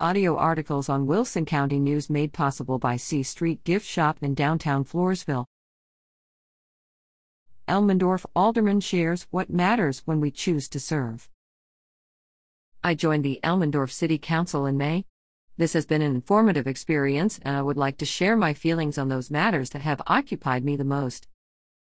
Audio articles on Wilson County News made possible by C Street Gift Shop in downtown Floresville. Elmendorf Alderman shares what matters when we choose to serve. I joined the Elmendorf City Council in May. This has been an informative experience, and I would like to share my feelings on those matters that have occupied me the most.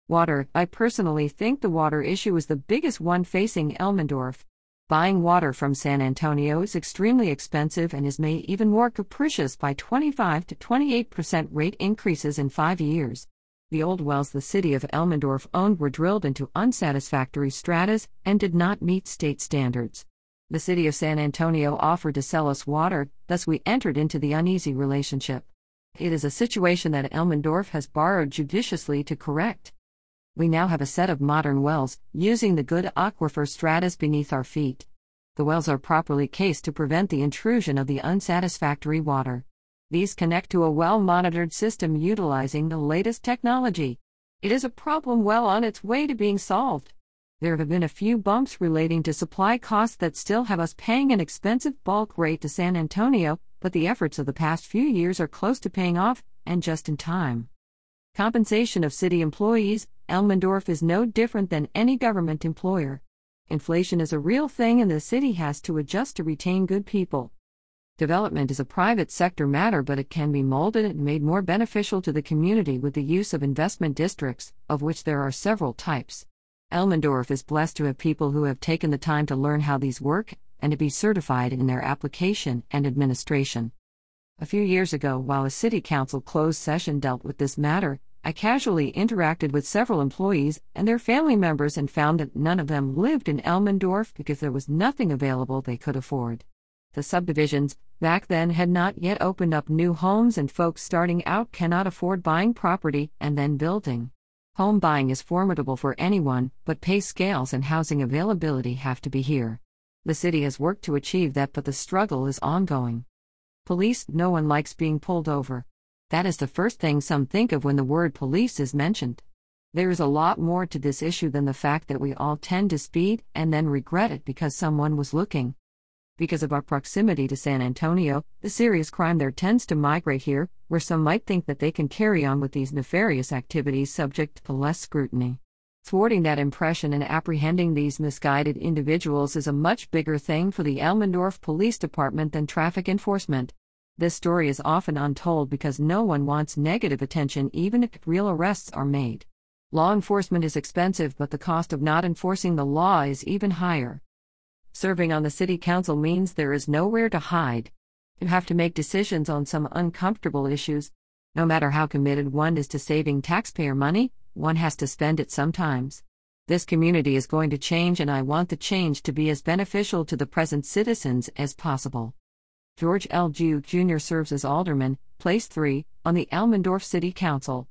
Water I personally think the water issue is the biggest one facing Elmendorf. Buying water from San Antonio is extremely expensive and is made even more capricious by 25 to 28% rate increases in five years. The old wells the city of Elmendorf owned were drilled into unsatisfactory stratas and did not meet state standards. The city of San Antonio offered to sell us water, thus, we entered into the uneasy relationship. It is a situation that Elmendorf has borrowed judiciously to correct. We now have a set of modern wells, using the good aquifer stratus beneath our feet. The wells are properly cased to prevent the intrusion of the unsatisfactory water. These connect to a well monitored system utilizing the latest technology. It is a problem well on its way to being solved. There have been a few bumps relating to supply costs that still have us paying an expensive bulk rate to San Antonio, but the efforts of the past few years are close to paying off, and just in time. Compensation of city employees Elmendorf is no different than any government employer. Inflation is a real thing and the city has to adjust to retain good people. Development is a private sector matter, but it can be molded and made more beneficial to the community with the use of investment districts, of which there are several types. Elmendorf is blessed to have people who have taken the time to learn how these work and to be certified in their application and administration. A few years ago, while a city council closed session dealt with this matter, I casually interacted with several employees and their family members and found that none of them lived in Elmendorf because there was nothing available they could afford. The subdivisions, back then, had not yet opened up new homes, and folks starting out cannot afford buying property and then building. Home buying is formidable for anyone, but pay scales and housing availability have to be here. The city has worked to achieve that, but the struggle is ongoing. Police, no one likes being pulled over. That is the first thing some think of when the word police is mentioned. There is a lot more to this issue than the fact that we all tend to speed and then regret it because someone was looking. Because of our proximity to San Antonio, the serious crime there tends to migrate here, where some might think that they can carry on with these nefarious activities subject to less scrutiny. Thwarting that impression and apprehending these misguided individuals is a much bigger thing for the Elmendorf Police Department than traffic enforcement. This story is often untold because no one wants negative attention even if real arrests are made. Law enforcement is expensive, but the cost of not enforcing the law is even higher. Serving on the city council means there is nowhere to hide. You have to make decisions on some uncomfortable issues. No matter how committed one is to saving taxpayer money, one has to spend it sometimes. This community is going to change, and I want the change to be as beneficial to the present citizens as possible. George L. Duke Jr. serves as alderman, place 3, on the Elmendorf City Council.